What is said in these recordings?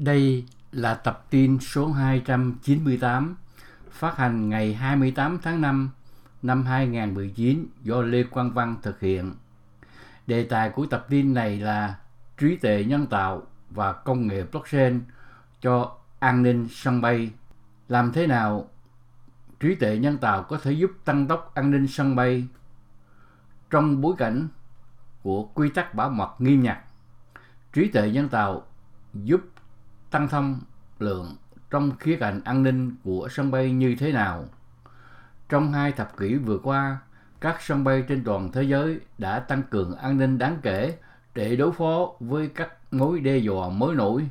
Đây là tập tin số 298 phát hành ngày 28 tháng 5 năm 2019 do Lê Quang Văn thực hiện. Đề tài của tập tin này là trí tuệ nhân tạo và công nghệ blockchain cho an ninh sân bay. Làm thế nào trí tuệ nhân tạo có thể giúp tăng tốc an ninh sân bay trong bối cảnh của quy tắc bảo mật nghiêm ngặt. Trí tuệ nhân tạo giúp tăng thông lượng trong khía cạnh an ninh của sân bay như thế nào? Trong hai thập kỷ vừa qua, các sân bay trên toàn thế giới đã tăng cường an ninh đáng kể để đối phó với các mối đe dọa mới nổi.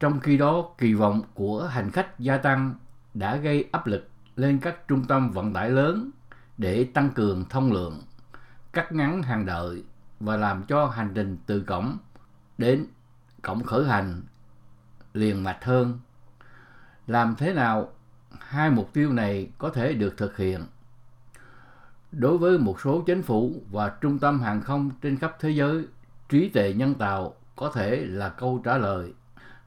Trong khi đó, kỳ vọng của hành khách gia tăng đã gây áp lực lên các trung tâm vận tải lớn để tăng cường thông lượng, cắt ngắn hàng đợi và làm cho hành trình từ cổng đến cổng khởi hành liền mạch hơn. Làm thế nào hai mục tiêu này có thể được thực hiện? Đối với một số chính phủ và trung tâm hàng không trên khắp thế giới, trí tuệ nhân tạo có thể là câu trả lời.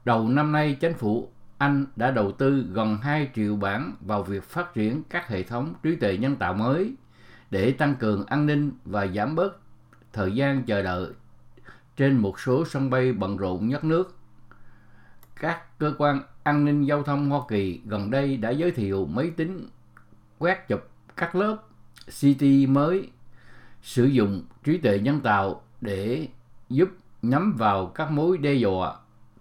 Đầu năm nay, chính phủ Anh đã đầu tư gần 2 triệu bảng vào việc phát triển các hệ thống trí tuệ nhân tạo mới để tăng cường an ninh và giảm bớt thời gian chờ đợi trên một số sân bay bận rộn nhất nước. Các cơ quan an ninh giao thông Hoa Kỳ gần đây đã giới thiệu máy tính quét chụp các lớp CT mới sử dụng trí tuệ nhân tạo để giúp nhắm vào các mối đe dọa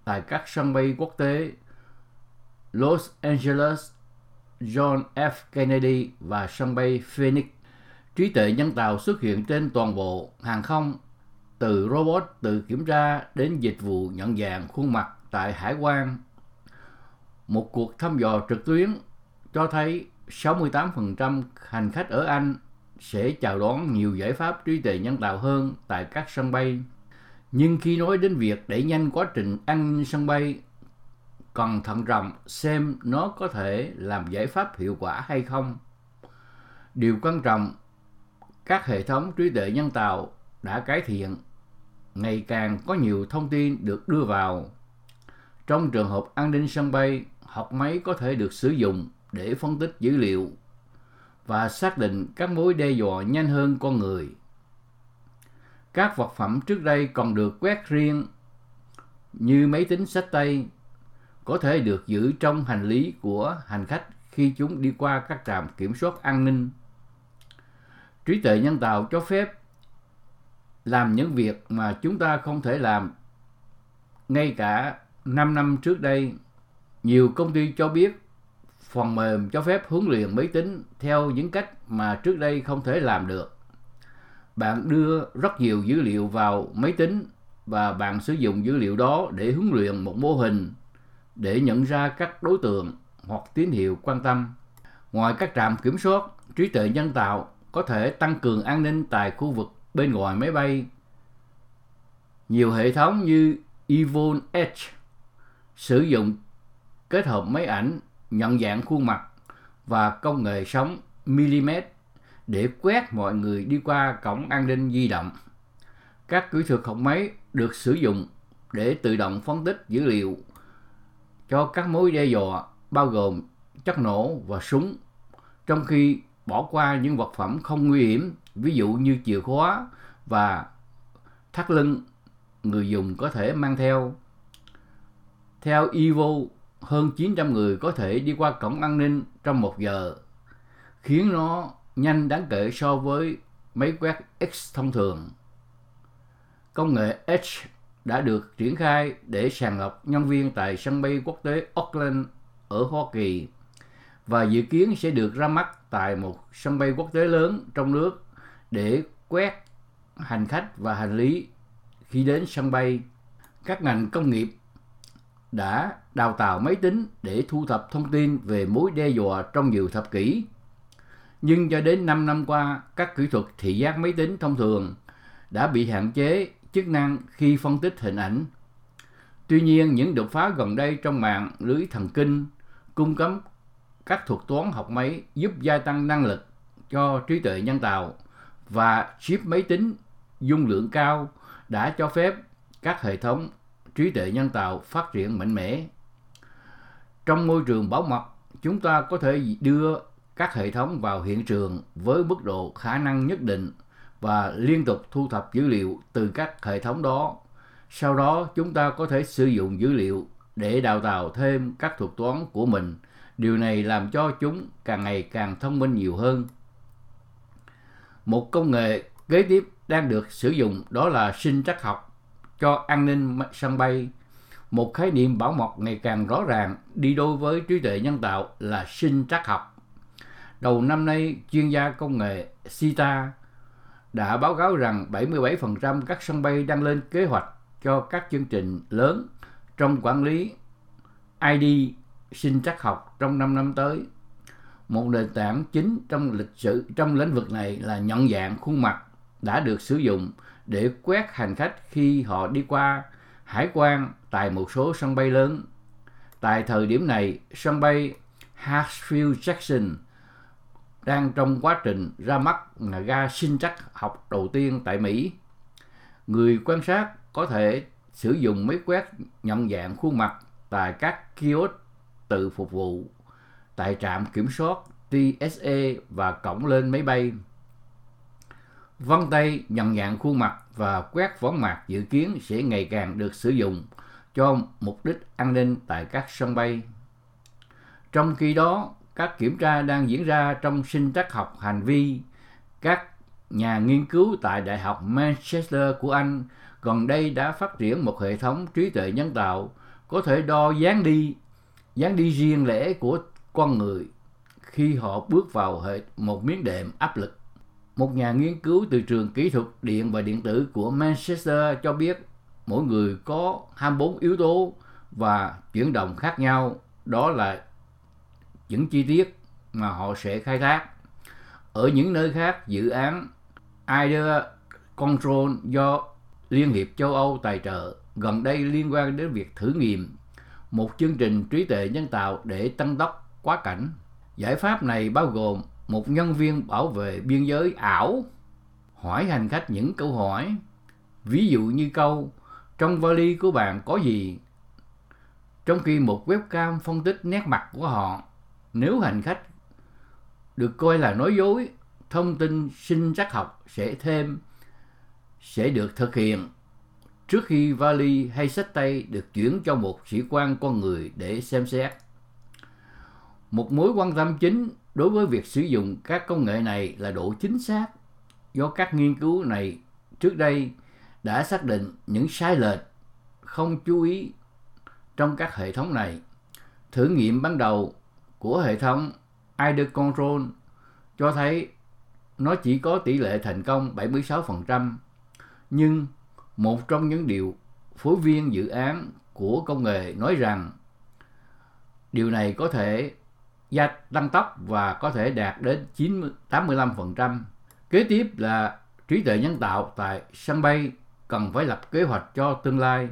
tại các sân bay quốc tế Los Angeles, John F. Kennedy và sân bay Phoenix. Trí tuệ nhân tạo xuất hiện trên toàn bộ hàng không, từ robot tự kiểm tra đến dịch vụ nhận dạng khuôn mặt tại hải quan. Một cuộc thăm dò trực tuyến cho thấy 68% hành khách ở Anh sẽ chào đón nhiều giải pháp trí tuệ nhân tạo hơn tại các sân bay. Nhưng khi nói đến việc đẩy nhanh quá trình an ninh sân bay, cần thận trọng xem nó có thể làm giải pháp hiệu quả hay không. Điều quan trọng, các hệ thống trí tuệ nhân tạo đã cải thiện, ngày càng có nhiều thông tin được đưa vào. Trong trường hợp an ninh sân bay, học máy có thể được sử dụng để phân tích dữ liệu và xác định các mối đe dọa nhanh hơn con người. Các vật phẩm trước đây còn được quét riêng như máy tính sách tay có thể được giữ trong hành lý của hành khách khi chúng đi qua các trạm kiểm soát an ninh. Trí tuệ nhân tạo cho phép làm những việc mà chúng ta không thể làm ngay cả 5 năm trước đây. Nhiều công ty cho biết phần mềm cho phép huấn luyện máy tính theo những cách mà trước đây không thể làm được. Bạn đưa rất nhiều dữ liệu vào máy tính và bạn sử dụng dữ liệu đó để huấn luyện một mô hình để nhận ra các đối tượng hoặc tín hiệu quan tâm. Ngoài các trạm kiểm soát, trí tuệ nhân tạo có thể tăng cường an ninh tại khu vực bên ngoài máy bay. Nhiều hệ thống như Evon Edge sử dụng kết hợp máy ảnh nhận dạng khuôn mặt và công nghệ sóng mm để quét mọi người đi qua cổng an ninh di động. Các kỹ thuật học máy được sử dụng để tự động phân tích dữ liệu cho các mối đe dọa bao gồm chất nổ và súng, trong khi bỏ qua những vật phẩm không nguy hiểm, ví dụ như chìa khóa và thắt lưng người dùng có thể mang theo. Theo Evo, hơn 900 người có thể đi qua cổng an ninh trong một giờ, khiến nó nhanh đáng kể so với máy quét X thông thường. Công nghệ Edge đã được triển khai để sàng lọc nhân viên tại sân bay quốc tế Auckland ở Hoa Kỳ và dự kiến sẽ được ra mắt tại một sân bay quốc tế lớn trong nước để quét hành khách và hành lý khi đến sân bay. Các ngành công nghiệp đã đào tạo máy tính để thu thập thông tin về mối đe dọa trong nhiều thập kỷ. Nhưng cho đến 5 năm qua, các kỹ thuật thị giác máy tính thông thường đã bị hạn chế chức năng khi phân tích hình ảnh. Tuy nhiên, những đột phá gần đây trong mạng lưới thần kinh cung cấp các thuật toán học máy giúp gia tăng năng lực cho trí tuệ nhân tạo và chip máy tính dung lượng cao đã cho phép các hệ thống trí tuệ nhân tạo phát triển mạnh mẽ. Trong môi trường bảo mật, chúng ta có thể đưa các hệ thống vào hiện trường với mức độ khả năng nhất định và liên tục thu thập dữ liệu từ các hệ thống đó. Sau đó, chúng ta có thể sử dụng dữ liệu để đào tạo thêm các thuật toán của mình. Điều này làm cho chúng càng ngày càng thông minh nhiều hơn. Một công nghệ kế tiếp đang được sử dụng đó là sinh trắc học cho an ninh sân bay. Một khái niệm bảo mật ngày càng rõ ràng đi đôi với trí tuệ nhân tạo là sinh trắc học. Đầu năm nay, chuyên gia công nghệ CITA đã báo cáo rằng 77% các sân bay đang lên kế hoạch cho các chương trình lớn trong quản lý ID sinh trắc học trong 5 năm tới. Một nền tảng chính trong lịch sử trong lĩnh vực này là nhận dạng khuôn mặt đã được sử dụng để quét hành khách khi họ đi qua hải quan tại một số sân bay lớn. Tại thời điểm này, sân bay Hartsfield Jackson đang trong quá trình ra mắt là ga sinh chắc học đầu tiên tại Mỹ. Người quan sát có thể sử dụng máy quét nhận dạng khuôn mặt tại các kiosk tự phục vụ tại trạm kiểm soát TSA và cổng lên máy bay. Vân tay nhận dạng khuôn mặt và quét võng mạc dự kiến sẽ ngày càng được sử dụng cho mục đích an ninh tại các sân bay. Trong khi đó, các kiểm tra đang diễn ra trong sinh trắc học hành vi. Các nhà nghiên cứu tại Đại học Manchester của Anh gần đây đã phát triển một hệ thống trí tuệ nhân tạo có thể đo dáng đi, dáng đi riêng lẻ của con người khi họ bước vào hệ một miếng đệm áp lực. Một nhà nghiên cứu từ trường kỹ thuật điện và điện tử của Manchester cho biết mỗi người có 24 yếu tố và chuyển động khác nhau. Đó là những chi tiết mà họ sẽ khai thác. Ở những nơi khác, dự án Idea Control do Liên hiệp châu Âu tài trợ gần đây liên quan đến việc thử nghiệm một chương trình trí tuệ nhân tạo để tăng tốc quá cảnh. Giải pháp này bao gồm một nhân viên bảo vệ biên giới ảo hỏi hành khách những câu hỏi. Ví dụ như câu, trong vali của bạn có gì? Trong khi một webcam phân tích nét mặt của họ, nếu hành khách được coi là nói dối, thông tin sinh trắc học sẽ thêm, sẽ được thực hiện. Trước khi vali hay sách tay được chuyển cho một sĩ quan con người để xem xét. Một mối quan tâm chính đối với việc sử dụng các công nghệ này là độ chính xác do các nghiên cứu này trước đây đã xác định những sai lệch không chú ý trong các hệ thống này. Thử nghiệm ban đầu của hệ thống ID Control cho thấy nó chỉ có tỷ lệ thành công 76%, nhưng một trong những điều phối viên dự án của công nghệ nói rằng điều này có thể gia tăng tốc và có thể đạt đến 90, 85%. Kế tiếp là trí tuệ nhân tạo tại sân bay cần phải lập kế hoạch cho tương lai.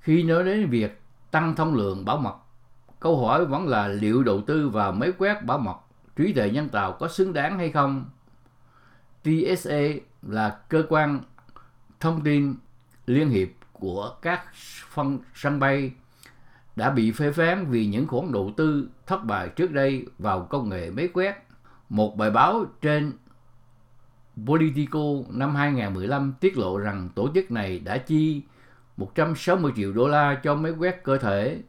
Khi nói đến việc tăng thông lượng bảo mật, câu hỏi vẫn là liệu đầu tư vào máy quét bảo mật trí tuệ nhân tạo có xứng đáng hay không? TSA là cơ quan thông tin liên hiệp của các phân sân bay đã bị phê phán vì những khoản đầu tư thất bại trước đây vào công nghệ máy quét. Một bài báo trên Politico năm 2015 tiết lộ rằng tổ chức này đã chi 160 triệu đô la cho máy quét cơ thể.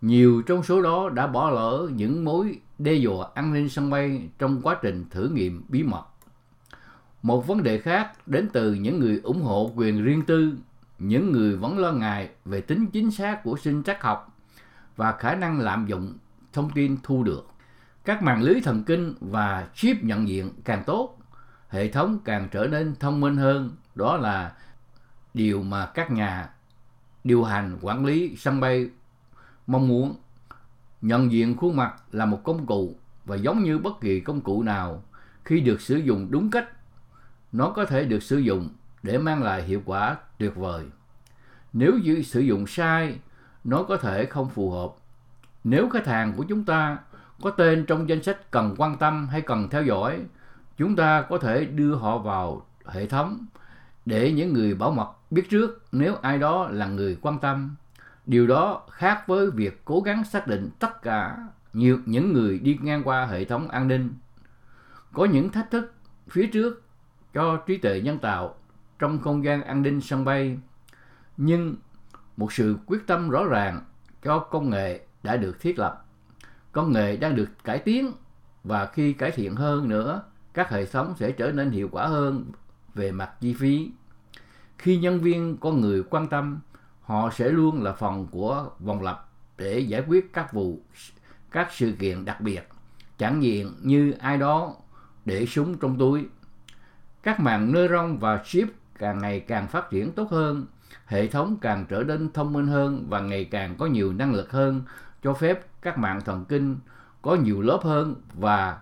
Nhiều trong số đó đã bỏ lỡ những mối đe dọa an ninh sân bay trong quá trình thử nghiệm bí mật. Một vấn đề khác đến từ những người ủng hộ quyền riêng tư, những người vẫn lo ngại về tính chính xác của sinh trắc học và khả năng lạm dụng thông tin thu được. Các mạng lưới thần kinh và chip nhận diện càng tốt, hệ thống càng trở nên thông minh hơn. Đó là điều mà các nhà điều hành quản lý sân bay mong muốn. Nhận diện khuôn mặt là một công cụ và giống như bất kỳ công cụ nào khi được sử dụng đúng cách nó có thể được sử dụng để mang lại hiệu quả tuyệt vời. Nếu như sử dụng sai, nó có thể không phù hợp. Nếu khách hàng của chúng ta có tên trong danh sách cần quan tâm hay cần theo dõi, chúng ta có thể đưa họ vào hệ thống để những người bảo mật biết trước nếu ai đó là người quan tâm. Điều đó khác với việc cố gắng xác định tất cả nhiều những người đi ngang qua hệ thống an ninh. Có những thách thức phía trước cho trí tuệ nhân tạo trong không gian an ninh sân bay, nhưng một sự quyết tâm rõ ràng cho công nghệ đã được thiết lập. Công nghệ đang được cải tiến và khi cải thiện hơn nữa, các hệ thống sẽ trở nên hiệu quả hơn về mặt chi phí. Khi nhân viên con người quan tâm, họ sẽ luôn là phần của vòng lặp để giải quyết các vụ, các sự kiện đặc biệt, chẳng diện như ai đó để súng trong túi. Các mạng neuron và chip càng ngày càng phát triển tốt hơn, hệ thống càng trở nên thông minh hơn và ngày càng có nhiều năng lực hơn, cho phép các mạng thần kinh có nhiều lớp hơn và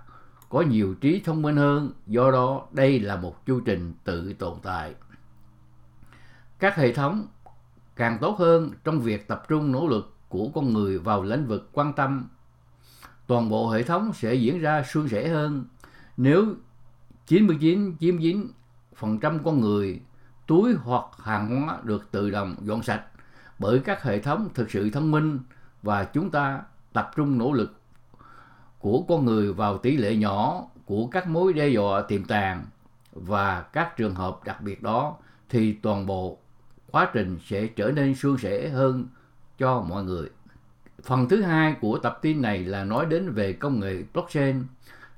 có nhiều trí thông minh hơn, do đó đây là một chu trình tự tồn tại. Các hệ thống càng tốt hơn trong việc tập trung nỗ lực của con người vào lĩnh vực quan tâm. Toàn bộ hệ thống sẽ diễn ra suôn sẻ hơn nếu 99 chiếm 9 phần trăm con người, túi hoặc hàng hóa được tự động dọn sạch bởi các hệ thống thực sự thông minh và chúng ta tập trung nỗ lực của con người vào tỷ lệ nhỏ của các mối đe dọa tiềm tàng và các trường hợp đặc biệt đó thì toàn bộ quá trình sẽ trở nên suôn sẻ hơn cho mọi người. Phần thứ hai của tập tin này là nói đến về công nghệ blockchain.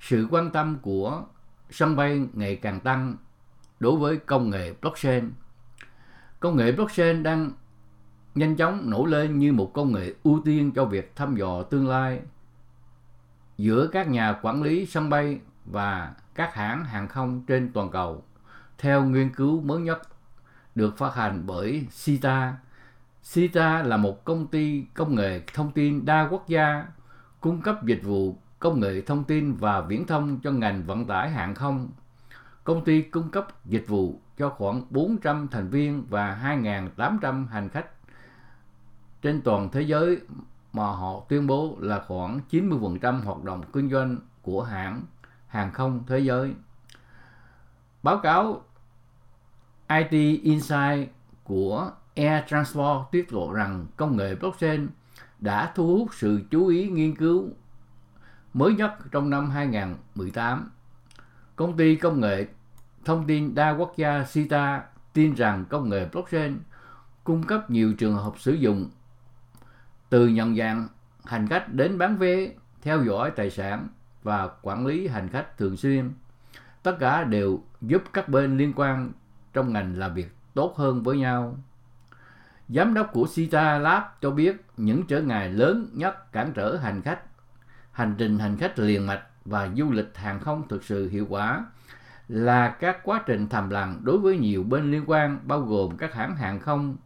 Sự quan tâm của sân bay ngày càng tăng đối với công nghệ blockchain. Công nghệ blockchain đang nhanh chóng nổi lên như một công nghệ ưu tiên cho việc thăm dò tương lai giữa các nhà quản lý sân bay và các hãng hàng không trên toàn cầu. Theo nghiên cứu mới nhất được phát hành bởi CITA, CITA là một công ty công nghệ thông tin đa quốc gia cung cấp dịch vụ công nghệ thông tin và viễn thông cho ngành vận tải hàng không. Công ty cung cấp dịch vụ cho khoảng 400 thành viên và 2.800 hành khách trên toàn thế giới mà họ tuyên bố là khoảng 90% hoạt động kinh doanh của hãng hàng không thế giới. Báo cáo IT Insight của Air Transport tiết lộ rằng công nghệ blockchain đã thu hút sự chú ý nghiên cứu mới nhất trong năm 2018. Công ty công nghệ thông tin đa quốc gia Sita tin rằng công nghệ blockchain cung cấp nhiều trường hợp sử dụng từ nhận dạng hành khách đến bán vé, theo dõi tài sản và quản lý hành khách thường xuyên. Tất cả đều giúp các bên liên quan trong ngành làm việc tốt hơn với nhau. Giám đốc của Sita Lab cho biết những trở ngại lớn nhất cản trở hành khách, hành trình hành khách liền mạch và du lịch hàng không thực sự hiệu quả là các quá trình thầm lặng đối với nhiều bên liên quan bao gồm các hãng hàng không,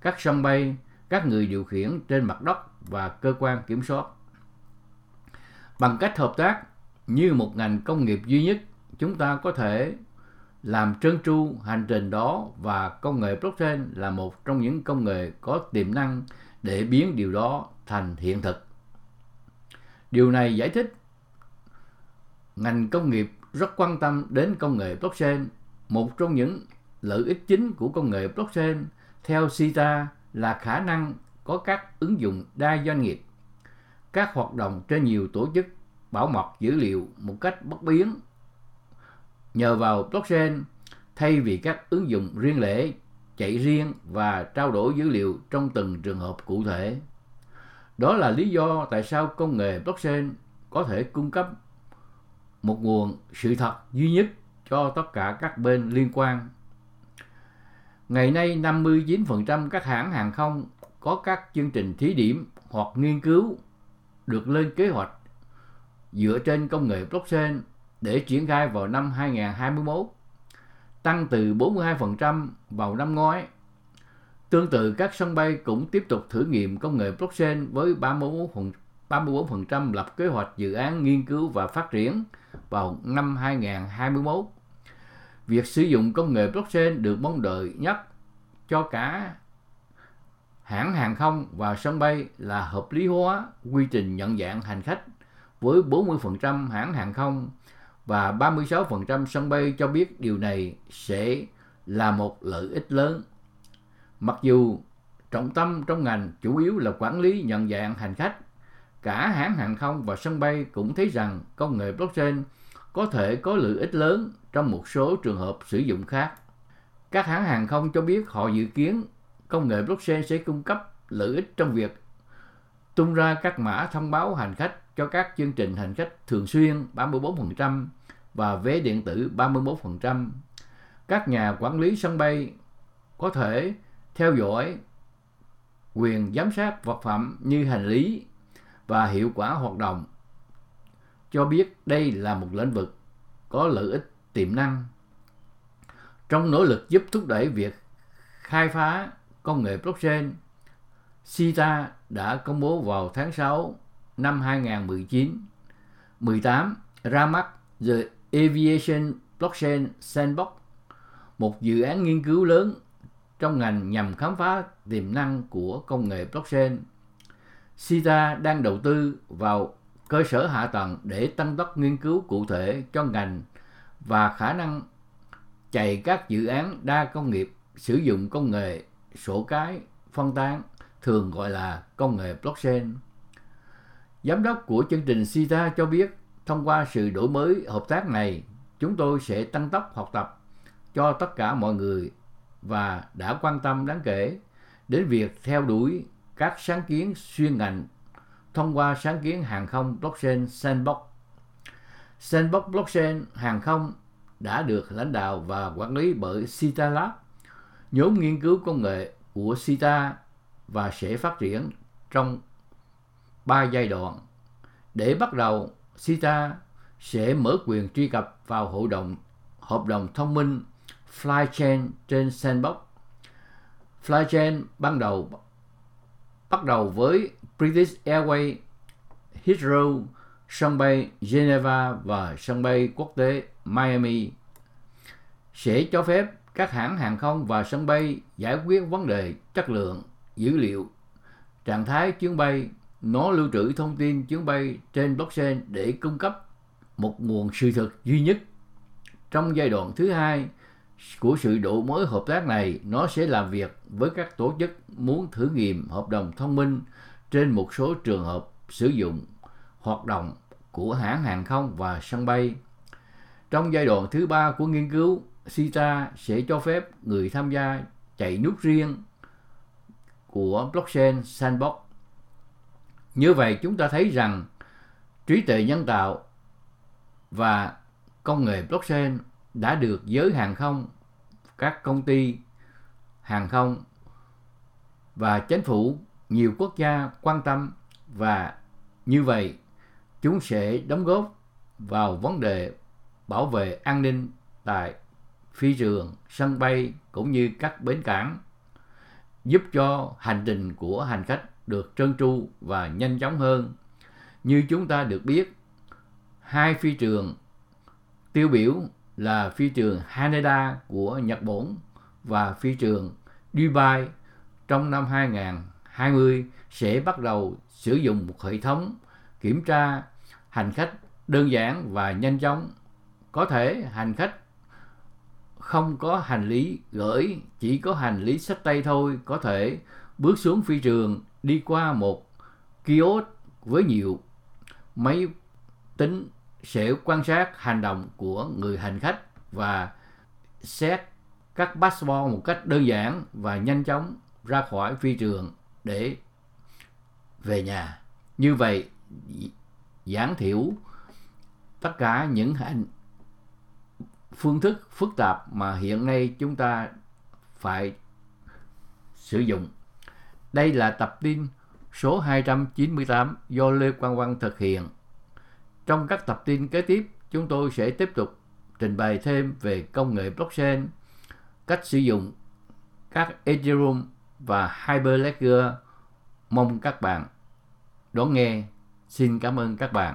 các sân bay, các người điều khiển trên mặt đất và cơ quan kiểm soát. Bằng cách hợp tác như một ngành công nghiệp duy nhất, chúng ta có thể làm trơn tru hành trình đó và công nghệ blockchain là một trong những công nghệ có tiềm năng để biến điều đó thành hiện thực. Điều này giải thích ngành công nghiệp rất quan tâm đến công nghệ blockchain. Một trong những lợi ích chính của công nghệ blockchain theo CITA là khả năng có các ứng dụng đa doanh nghiệp, các hoạt động trên nhiều tổ chức bảo mật dữ liệu một cách bất biến. Nhờ vào blockchain, thay vì các ứng dụng riêng lẻ chạy riêng và trao đổi dữ liệu trong từng trường hợp cụ thể. Đó là lý do tại sao công nghệ blockchain có thể cung cấp một nguồn sự thật duy nhất cho tất cả các bên liên quan. Ngày nay, 59% các hãng hàng không có các chương trình thí điểm hoặc nghiên cứu được lên kế hoạch dựa trên công nghệ blockchain để triển khai vào năm 2021, tăng từ 42% vào năm ngoái. Tương tự các sân bay cũng tiếp tục thử nghiệm công nghệ blockchain với 34%, 34% lập kế hoạch dự án nghiên cứu và phát triển vào năm 2021. Việc sử dụng công nghệ blockchain được mong đợi nhất cho cả hãng hàng không và sân bay là hợp lý hóa quy trình nhận dạng hành khách với 40% hãng hàng không và 36% sân bay cho biết điều này sẽ là một lợi ích lớn. Mặc dù trọng tâm trong ngành chủ yếu là quản lý nhận dạng hành khách, cả hãng hàng không và sân bay cũng thấy rằng công nghệ blockchain có thể có lợi ích lớn trong một số trường hợp sử dụng khác. Các hãng hàng không cho biết họ dự kiến công nghệ blockchain sẽ cung cấp lợi ích trong việc tung ra các mã thông báo hành khách cho các chương trình hành khách thường xuyên 34% và vé điện tử 31%. Các nhà quản lý sân bay có thể theo dõi quyền giám sát vật phẩm như hành lý và hiệu quả hoạt động cho biết đây là một lĩnh vực có lợi ích tiềm năng. Trong nỗ lực giúp thúc đẩy việc khai phá công nghệ blockchain, CITA đã công bố vào tháng 6 năm 2019 18 ra mắt The Aviation Blockchain Sandbox, một dự án nghiên cứu lớn trong ngành nhằm khám phá tiềm năng của công nghệ blockchain. CITA đang đầu tư vào cơ sở hạ tầng để tăng tốc nghiên cứu cụ thể cho ngành và khả năng chạy các dự án đa công nghiệp sử dụng công nghệ sổ cái phân tán thường gọi là công nghệ blockchain. Giám đốc của chương trình CITA cho biết thông qua sự đổi mới hợp tác này, chúng tôi sẽ tăng tốc học tập cho tất cả mọi người và đã quan tâm đáng kể đến việc theo đuổi các sáng kiến xuyên ngành thông qua sáng kiến hàng không blockchain Sandbox. Sandbox blockchain hàng không đã được lãnh đạo và quản lý bởi Sita Lab, nhóm nghiên cứu công nghệ của Sita và sẽ phát triển trong ba giai đoạn. Để bắt đầu, Sita sẽ mở quyền truy cập vào hội đồng hợp đồng thông minh Flychain trên Sandbox. Flychain ban đầu bắt đầu với British Airways, Heathrow, sân bay Geneva và sân bay quốc tế Miami sẽ cho phép các hãng hàng không và sân bay giải quyết vấn đề chất lượng dữ liệu, trạng thái chuyến bay, nó lưu trữ thông tin chuyến bay trên blockchain để cung cấp một nguồn sự thật duy nhất. Trong giai đoạn thứ hai của sự đổi mới hợp tác này, nó sẽ làm việc với các tổ chức muốn thử nghiệm hợp đồng thông minh trên một số trường hợp sử dụng hoạt động của hãng hàng không và sân bay. Trong giai đoạn thứ ba của nghiên cứu, CITA sẽ cho phép người tham gia chạy nút riêng của blockchain sandbox. Như vậy chúng ta thấy rằng trí tuệ nhân tạo và công nghệ blockchain đã được giới hàng không, các công ty hàng không và chính phủ nhiều quốc gia quan tâm và như vậy chúng sẽ đóng góp vào vấn đề bảo vệ an ninh tại phi trường, sân bay cũng như các bến cảng, giúp cho hành trình của hành khách được trơn tru và nhanh chóng hơn. Như chúng ta được biết, hai phi trường tiêu biểu là phi trường Haneda của Nhật Bản và phi trường Dubai trong năm 2020 sẽ bắt đầu sử dụng một hệ thống kiểm tra hành khách đơn giản và nhanh chóng. Có thể hành khách không có hành lý gửi, chỉ có hành lý sách tay thôi, có thể bước xuống phi trường đi qua một kiosk với nhiều máy tính sẽ quan sát hành động của người hành khách và xét các passport một cách đơn giản và nhanh chóng ra khỏi phi trường để về nhà. Như vậy giảm thiểu tất cả những hành phương thức phức tạp mà hiện nay chúng ta phải sử dụng. Đây là tập tin số 298 do Lê Quang Văn thực hiện. Trong các tập tin kế tiếp, chúng tôi sẽ tiếp tục trình bày thêm về công nghệ blockchain, cách sử dụng các Ethereum và Hyperledger. Mong các bạn đón nghe. Xin cảm ơn các bạn.